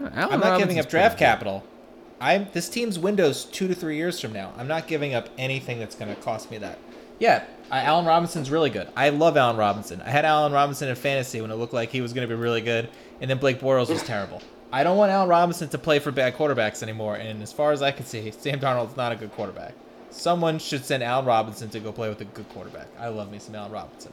Allen I'm not giving up draft capital. I'm this team's windows two to three years from now. I'm not giving up anything that's going to cost me that. Yeah, I, Allen Robinson's really good. I love Allen Robinson. I had Allen Robinson in fantasy when it looked like he was going to be really good, and then Blake Bortles was terrible. I don't want Allen Robinson to play for bad quarterbacks anymore. And as far as I can see, Sam Darnold's not a good quarterback. Someone should send Allen Robinson to go play with a good quarterback. I love me some Allen Robinson.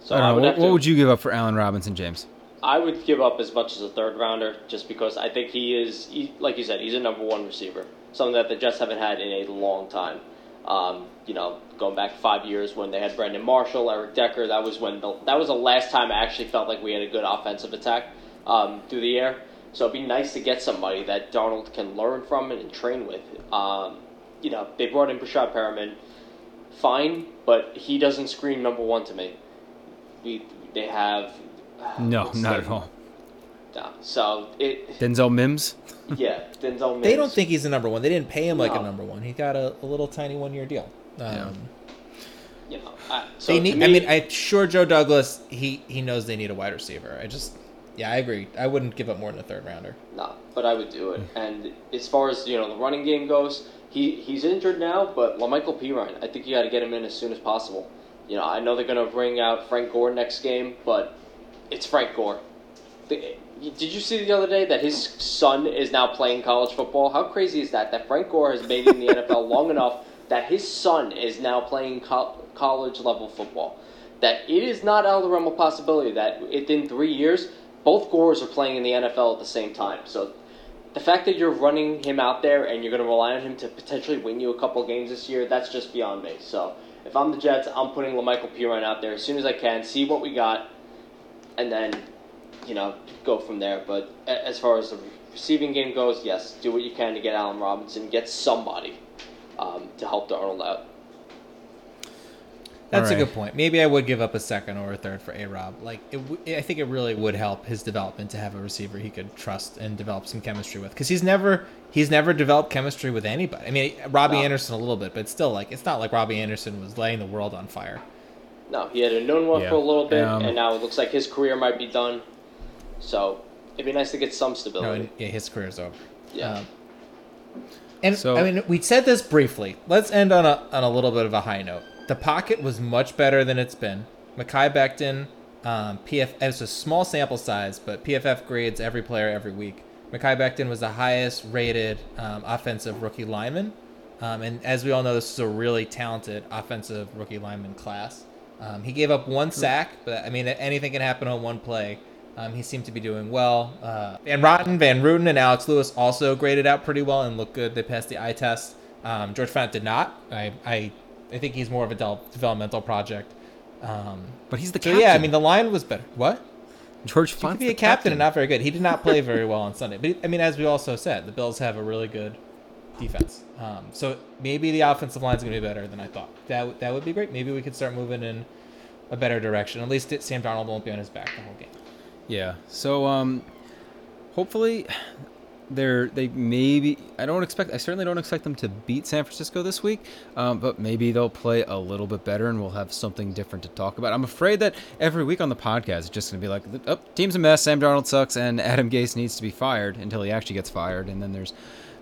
So I I, would know. have What, what would you give up for Allen Robinson, James? I would give up as much as a third rounder just because I think he is, he, like you said, he's a number one receiver. Something that the Jets haven't had in a long time. Um, you know, going back five years when they had Brandon Marshall, Eric Decker, that was when the, that was the last time I actually felt like we had a good offensive attack um, through the air. So it'd be nice to get somebody that Darnold can learn from and train with. Um, you know, they brought in Breshad Perriman, fine, but he doesn't scream number one to me. We they have No, not at all. No. So it, Denzel Mims? yeah, Denzel. Mims. They don't think he's the number one. They didn't pay him like a number one. He got a, a little tiny one year deal. Um, Yeah. you know. I, so they need. me, I mean, I'm sure Joe Douglas. He he knows they need a wide receiver. I just, yeah, I agree. I wouldn't give up more than a third rounder. no, but I would do it. And as far as you know, the running game goes, he he's injured now, but La'Mical Perine, I think you got to get him in as soon as possible. You know, I know they're going to bring out Frank Gore next game, but it's Frank Gore. The- did you see the other day that his son is now playing college football? How crazy is that? That Frank Gore has made it in the NFL long enough that his son is now playing co- college level football. That it is not out of the realm of possibility that within three years, both Gores are playing in the NFL at the same time. So the fact that you're running him out there and you're going to rely on him to potentially win you a couple games this year, that's just beyond me. So if I'm the Jets, I'm putting La'Mical Perine out there as soon as I can, see what we got, and then, you know, go from there. But as far as the receiving game goes, yes, do what you can to get Allen Robinson, get somebody um, to help Darnold out. That's a good point. Maybe I would give up a second or a third for A Rob. Like, it w- I think it really would help his development to have a receiver he could trust and develop some chemistry with. Because he's never he's never developed chemistry with anybody. I mean, Robbie No. Anderson a little bit, but still, like, it's not like Robbie Anderson was laying the world on fire. No, he had a known one Yeah. for a little bit, Um, and now it looks like his career might be done. So it'd be nice to get some stability. and, yeah, his career's over. Yeah. Um, and So- I mean, we said this briefly. Let's end on a on a little bit of a high note. The pocket was much better than it's been. Mekhi Becton, um, PF. It's a small sample size, but PFF grades every player every week. Mekhi Becton was the highest rated um, offensive rookie lineman, um, and as we all know, this is a really talented offensive rookie lineman class. Um, he gave up one sack, but I mean, anything can happen on one play. Um, he seemed to be doing well. Uh, Van Rotten, Van Ruden, and Alex Lewis also graded out pretty well and looked good. They passed the eye test. Um, George Fant did not. I, I, I think he's more of a del- developmental project. Um, But he's the so captain. yeah, I mean the line was better. What? George He could be a captain and not very good. He did not play very well on Sunday. But I mean, as we also said, the Bills have a really good defense. Um, so maybe the offensive line is going to be better than I thought. That that would be great. Maybe we could start moving in a better direction. At least it, Sam Darnold won't be on his back the whole game. Yeah. So um, hopefully they're they maybe I don't expect I certainly don't expect them to beat San Francisco this week, um, but maybe they'll play a little bit better and we'll have something different to talk about. I'm afraid that every week on the podcast it's just gonna be like, oh, team's a mess, Sam Darnold sucks, and Adam Gase needs to be fired until he actually gets fired, and then there's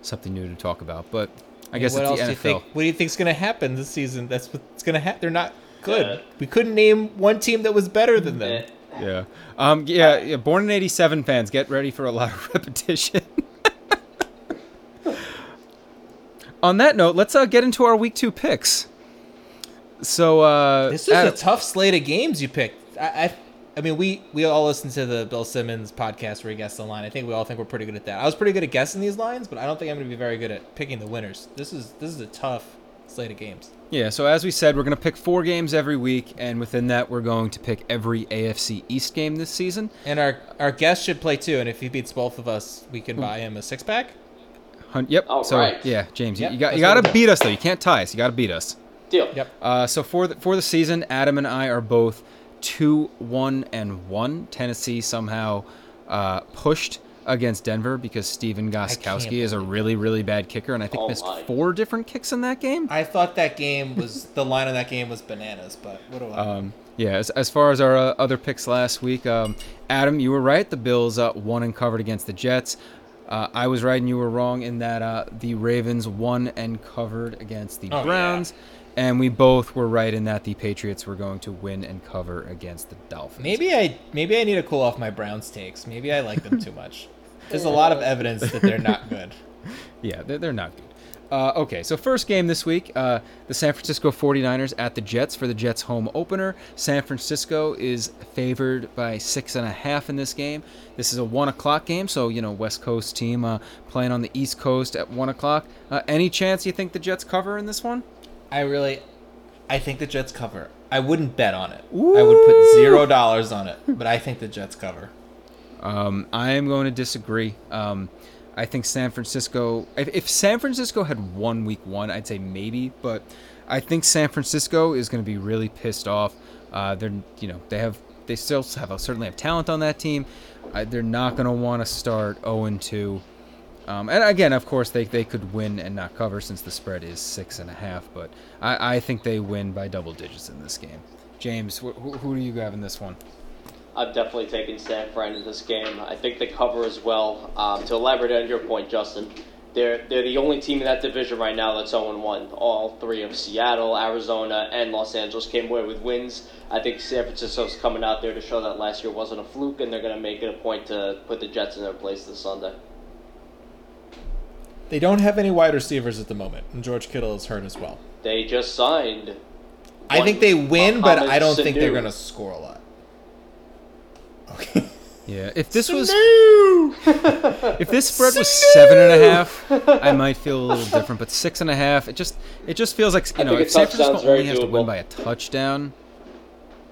something new to talk about. But I guess what it's else the do you think? What do you think's going to happen this season? That's what's going to happen. They're not. Good. Yeah. We couldn't name one team that was better than them. Yeah. Um. Yeah. Yeah. Born in '87 fans, get ready for a lot of repetition. On that note, let's uh, get into our week two picks. So uh, This is Adam- a tough slate of games you picked. I, I, I mean, we we all listen to the Bill Simmons podcast where he guesses the line. I think we all think we're pretty good at that. I was pretty good at guessing these lines, but I don't think I'm going to be very good at picking the winners. This is this is a tough slate of games. Yeah, so as we said, we're going to pick four games every week, and within that, we're going to pick every AFC East game this season. And our our guest should play too. And if he beats both of us, we can buy him a six pack. Hun- Yep. All so right. yeah, James, Yep, you, you got you got to beat us though. You can't tie us. You got to beat us. Deal. Yep. Uh, so for the, for the season, Adam and I are both two, one, and one. Tennessee somehow uh, pushed against Denver because Stephen Gostkowski is a really really bad kicker, and I think Oh missed my. four different kicks in that game. I thought that game was the line on that game was bananas, but what do I? Um, yeah, as, as far as our uh, other picks last week, um, Adam, you were right. The Bills uh, won and covered against the Jets. Uh, I was right and you were wrong in that uh, the Ravens won and covered against the Oh, yeah. Browns. And we both were right in that the Patriots were going to win and cover against the Dolphins. maybe I maybe I need to cool off my Browns takes. Maybe I like them too much. There's a lot of evidence that they're not good. Yeah, they're, they're not good. Uh, okay, so first game this week, uh, the San Francisco 49ers at the Jets for the Jets home opener. San Francisco is favored by six and a half in this game. This is a one o'clock game, so you know West Coast team uh, playing on the East Coast at one o'clock. Uh, any chance you think the Jets cover in this one? I really, I think the Jets cover. I wouldn't bet on it. I would put zero dollars on it, but I think the Jets cover. Um, I am going to disagree. Um, I think San Francisco. If, if San Francisco had won Week One, I'd say maybe, but I think San Francisco is going to be really pissed off. Uh, they're, you know, they have, they still have a, certainly have talent on that team. Uh, they're not going to want to start 0 and 2. Um, and again, of course, they, they could win and not cover since the spread is six and a half. But I, I think they win by double digits in this game. James, wh- who, who do you have in this one? I'm definitely taking San Fran in this game. I think they cover as well. Um, to elaborate on your point, Justin, they're they're the only team in that division right now that's 0 1. All three of Seattle, Arizona, and Los Angeles came away with wins. I think San Francisco's coming out there to show that last year wasn't a fluke, and they're going to make it a point to put the Jets in their place this Sunday. They don't have any wide receivers at the moment, and George Kittle is hurt as well. They just signed. I think they win, but I don't think they're going to score a lot. Okay. Yeah, if this was if this spread was seven and a half, I might feel a little different. But six and a half, it just it just feels like you know if San Francisco very only has to win by a touchdown.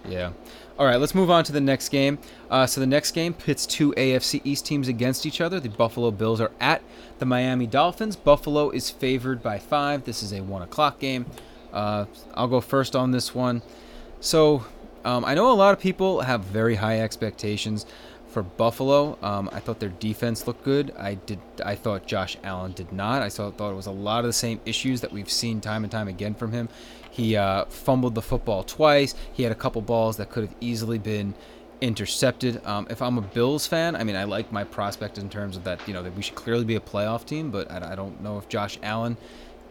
Yeah. All right, let's move on to the next game. Uh, so the next game pits two AFC East teams against each other. The Buffalo Bills are at the Miami Dolphins. Buffalo is favored by five. This is a one o'clock game. Uh, I'll go first on this one. So um, I know a lot of people have very high expectations for Buffalo. Um, I thought their defense looked good. I did. I thought Josh Allen did not. I saw, thought it was a lot of the same issues that we've seen time and time again from him. He uh, fumbled the football twice. He had a couple balls that could have easily been intercepted. Um, if I'm a Bills fan, I mean, I like my prospect in terms of that. You know that we should clearly be a playoff team, but I, I don't know if Josh Allen,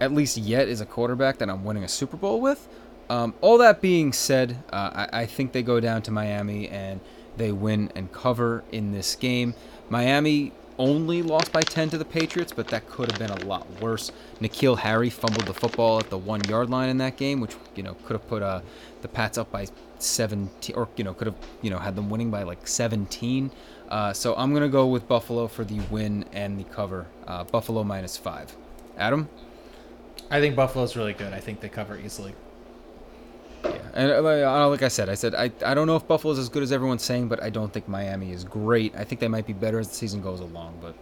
at least yet, is a quarterback that I'm winning a Super Bowl with. Um, all that being said, uh, I, I think they go down to Miami and they win and cover in this game. Miami only lost by 10 to the Patriots, but that could have been a lot worse. N'Keal Harry fumbled the football at the one yard line in that game, which you know could have put uh, the Pats up by 17, or you know could have you know had them winning by like 17. Uh, so I'm gonna go with Buffalo for the win and the cover. Uh, Buffalo minus five. Adam. I think Buffalo's really good. I think they cover easily. Yeah, and uh, like uh, I said, I said I, I don't know if Buffalo's as good as everyone's saying, but I don't think Miami is great. I think they might be better as the season goes along, but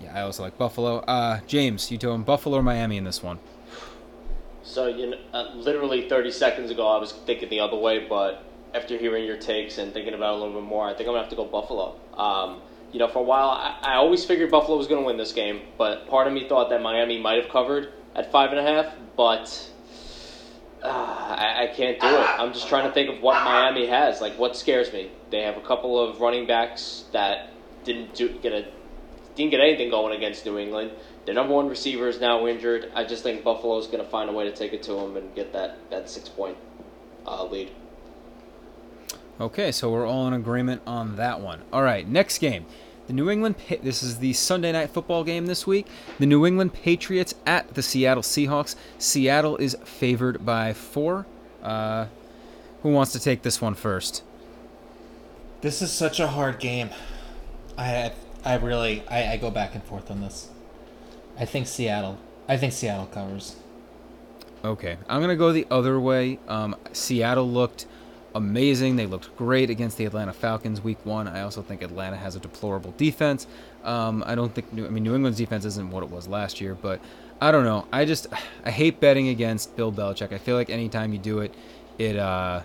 yeah, I also like Buffalo. Uh, James, you him Buffalo or Miami in this one? So you know, uh, literally 30 seconds ago, I was thinking the other way, but after hearing your takes and thinking about it a little bit more, I think I'm gonna have to go Buffalo. Um, you know, for a while, I, I always figured Buffalo was gonna win this game, but part of me thought that Miami might have covered at five and a half, but uh, I, I can't do it. I'm just trying to think of what Miami has. Like, what scares me? They have a couple of running backs that didn't do, get a didn't get anything going against New England. Their number one receiver is now injured. I just think Buffalo's going to find a way to take it to them and get that, that six point. uh, lead. Okay, so we're all in agreement on that one. All right, next game. The New England Pa- this is the Sunday night football game this week. The New England Patriots at the Seattle Seahawks. Seattle is favored by 4. Uh who wants to take this one first? This is such a hard game. I I really I, I go back and forth on this. I think Seattle. I think Seattle covers. Okay, I'm gonna go the other way. Um, Seattle looked amazing. They looked great against the Atlanta Falcons week one. I also think Atlanta has a deplorable defense. Um, I don't think New, I mean New England's defense isn't what it was last year, but I don't know. I just I hate betting against Bill Belichick. I feel like anytime you do it, it uh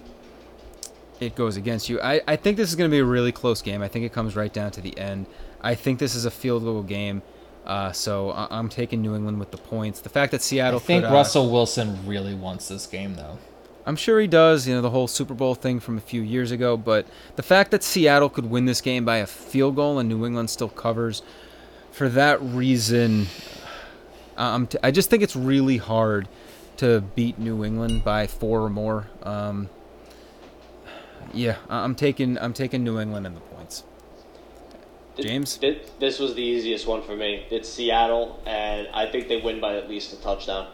it goes against you. I, I think this is going to be a really close game. I think it comes right down to the end. I think this is a field goal game. Uh, so I, I'm taking New England with the points. The fact that Seattle. I think could, uh, Russell Wilson really wants this game though. I'm sure he does, you know, the whole Super Bowl thing from a few years ago, but the fact that Seattle could win this game by a field goal and New England still covers, for that reason, I'm t- I just think it's really hard to beat New England by four or more. Um, yeah, I'm taking I'm taking New England in the points. James? This was the easiest one for me. It's Seattle, and I think they win by at least a touchdown.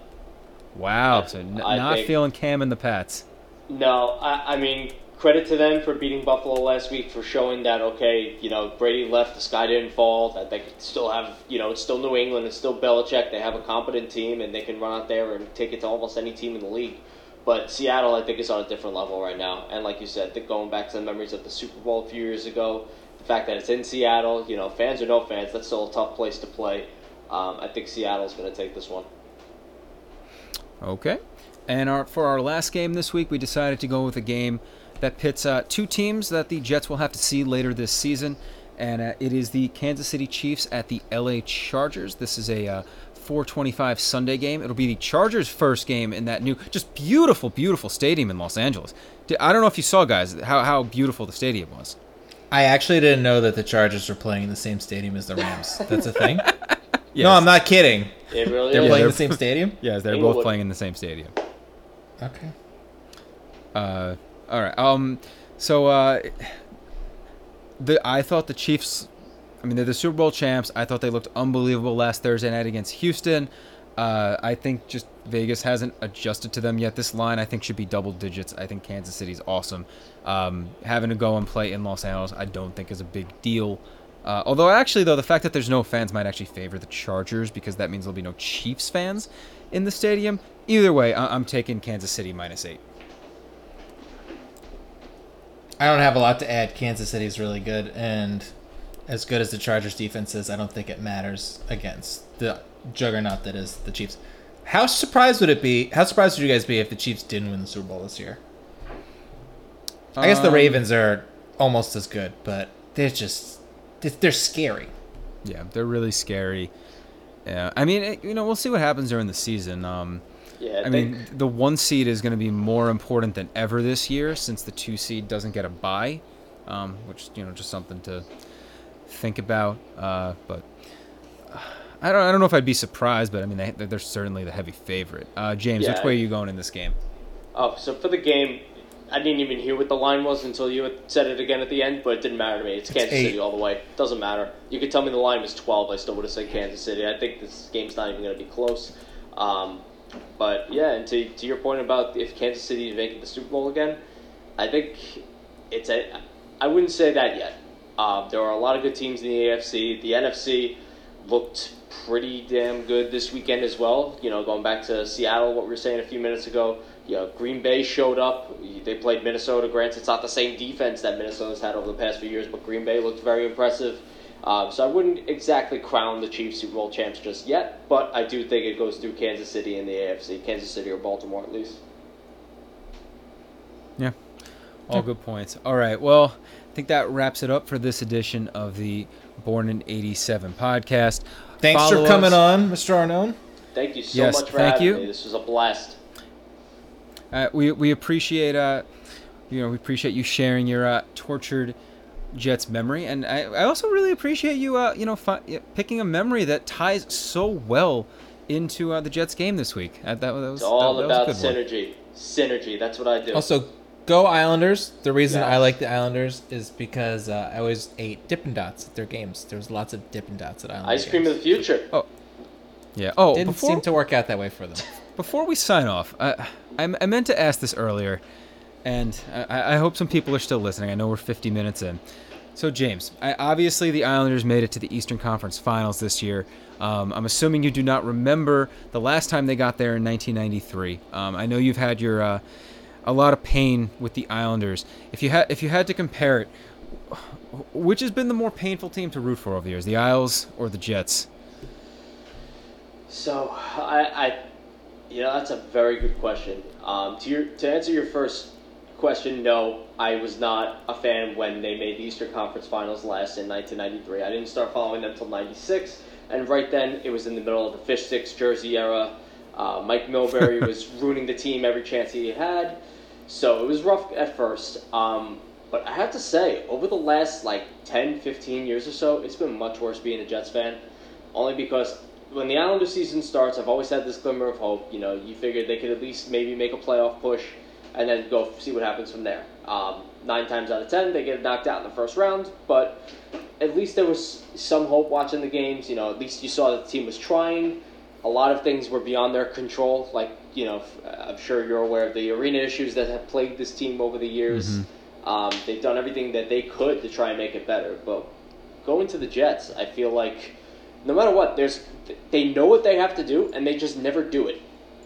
Wow, so n- not think- feeling Cam and the Pats. No, I, I mean credit to them for beating Buffalo last week for showing that okay, you know Brady left, the sky didn't fall. That they could still have, you know, it's still New England, it's still Belichick. They have a competent team, and they can run out there and take it to almost any team in the league. But Seattle, I think, is on a different level right now. And like you said, the, going back to the memories of the Super Bowl a few years ago, the fact that it's in Seattle, you know, fans or no fans, that's still a tough place to play. Um, I think Seattle's going to take this one. Okay. And our, for our last game this week, we decided to go with a game that pits uh, two teams that the Jets will have to see later this season. And uh, it is the Kansas City Chiefs at the LA Chargers. This is a uh, 425 Sunday game. It'll be the Chargers' first game in that new, just beautiful, beautiful stadium in Los Angeles. I don't know if you saw, guys, how, how beautiful the stadium was. I actually didn't know that the Chargers were playing in the same stadium as the Rams. That's a thing. Yes. No, I'm not kidding. It really They're is. playing they're- in the same stadium. Yes, they're both Inglewood. playing in the same stadium. Okay. Uh, all right. Um, so uh, the I thought the Chiefs. I mean, they're the Super Bowl champs. I thought they looked unbelievable last Thursday night against Houston. Uh, I think just Vegas hasn't adjusted to them yet. This line I think should be double digits. I think Kansas City's awesome. Um, having to go and play in Los Angeles, I don't think is a big deal. Uh, although actually, though, the fact that there's no fans might actually favor the Chargers because that means there'll be no Chiefs fans in the stadium. Either way, I- I'm taking Kansas City minus eight. I don't have a lot to add. Kansas City is really good, and as good as the Chargers defense is, I don't think it matters against the juggernaut that is the Chiefs. How surprised would it be? How surprised would you guys be if the Chiefs didn't win the Super Bowl this year? I guess the Um, Ravens are almost as good, but they're just they're- they're scary. Yeah, they're really scary. Yeah, I mean, it, you know, we'll see what happens during the season. Um, Yeah, I they- mean, the one seed is going to be more important than ever this year since the two seed doesn't get a bye, um, which you know, just something to think about. Uh, but uh, I don't, I don't know if I'd be surprised, but I mean, they, they're certainly the heavy favorite. Uh, James, Yeah, which way are you going in this game? Oh, so for the game, I didn't even hear what the line was until you had said it again at the end, but it didn't matter to me. It's, Kansas eight. City all the way. Doesn't matter. You could tell me the line was 12, I still would have said Kansas City. I think this game's not even going to be close. Um, but yeah, and to, to your point about if Kansas City is making the Super Bowl again, I think it's a. I wouldn't say that yet. Um, there are a lot of good teams in the AFC. The NFC looked pretty damn good this weekend as well. You know, going back to Seattle, what we were saying a few minutes ago. You know, Green Bay showed up. They played Minnesota. Granted, it's not the same defense that Minnesota's had over the past few years, but Green Bay looked very impressive. Um, so I wouldn't exactly crown the Chiefs Super Bowl champs just yet, but I do think it goes through Kansas City in the AFC, Kansas City or Baltimore at least. Yeah, all good points. All right, well, I think that wraps it up for this edition of the Born in '87 podcast. Thanks Follow for coming us- on, Mr. Arnone. Thank you so Yes, much for thank having you. me. This was a blast. Uh, we we appreciate uh, you know, we appreciate you sharing your uh, tortured Jets memory, and I, I also really appreciate you uh, you know, fi- picking a memory that ties so well into uh, the Jets game this week. Uh, that, that was It's all that, that about was a good one. synergy. synergy. That's what I do. Also, go Islanders. The reason Yes. I like the Islanders is because uh, I always ate Dippin' Dots at their games. There was lots of Dippin' Dots at Islanders. Ice cream of the future. Oh, yeah. Oh, Didn't before seem to work out that way for them. Before we sign off, I, I, meant to ask this earlier, and I, I hope some people are still listening. I know we're 50 minutes in. So, James, obviously the Islanders made it to the Eastern Conference Finals this year. Um, I'm assuming you do not remember the last time they got there in 1993. Um, I know you've had your uh, a lot of pain with the Islanders. If you had if you had to compare it, which has been the more painful team to root for over the years, the Isles or the Jets? So I, I, you know, that's a very good question. Um, to your to answer your first question, no, I was not a fan when they made the Eastern Conference Finals last in 1993. I didn't start following them until '96, and right then it was in the middle of the fish sticks jersey era. Uh, Mike Milbury was ruining the team every chance he had, so it was rough at first. Um, but I have to say, over the last like 10, 15 years or so, it's been much worse being a Jets fan. Only because when the Islanders season starts, I've always had this glimmer of hope. You know, you figured they could at least maybe make a playoff push and then go see what happens from there. Um, nine times out of ten, they get knocked out in the first round, but at least there was some hope watching the games. You know, at least you saw that the team was trying. A lot of things were beyond their control, like, you know, I'm sure you're aware of the arena issues that have plagued this team over the years. Um, they've done everything that they could to try and make it better, but going to the Jets, I feel like no matter what, there's they know what they have to do and they just never do it.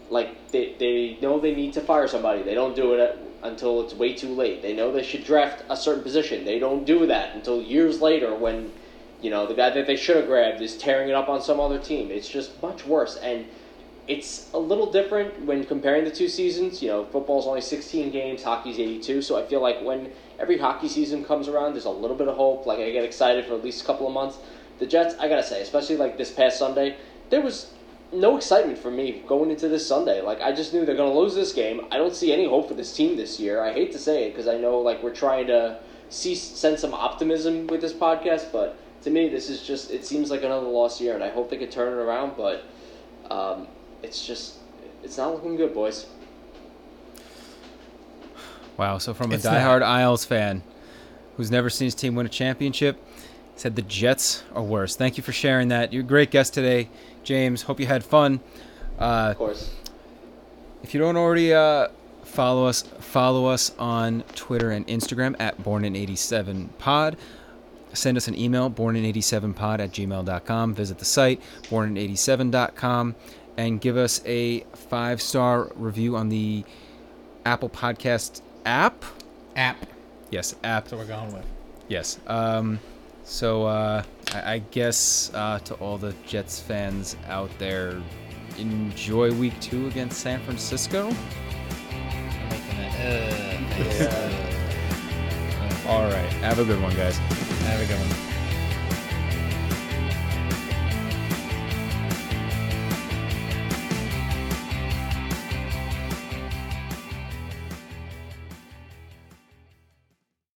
Like they, they know they need to fire somebody, they don't do it at, until it's way too late. They know they should draft a certain position, they don't do that until years later when you know the guy that they should have grabbed is tearing it up on some other team. It's just much worse and. It's a little different when comparing the two seasons. You know, football's only 16 games, hockey's 82. So I feel like when every hockey season comes around, there's a little bit of hope. Like I get excited for at least a couple of months. The Jets, I gotta say, especially like this past Sunday, there was no excitement for me going into this Sunday. Like I just knew they're gonna lose this game. I don't see any hope for this team this year. I hate to say it because I know like we're trying to see send some optimism with this podcast, but to me this is just it seems like another lost year, and I hope they could turn it around. But um, it's just it's not looking good, boys. Wow. So from a It's diehard Isles fan who's never seen his team win a championship, said the Jets are worse. Thank you for sharing that. You're a great guest today, James. Hope you had fun. Uh, Of course. if you don't already uh, follow us, follow us on Twitter and Instagram at bornin87pod. Send us an email, bornin87pod at gmail.com. Visit the site, bornin87.com, and give us a five star review on the Apple Podcast app. App. Yes, app. That's what we're going with. Yes. Um, so uh, I, I guess uh, to all the Jets fans out there, enjoy week two against San Francisco. I'm making it. Uh. All right. Have a good one, guys. Have a good one.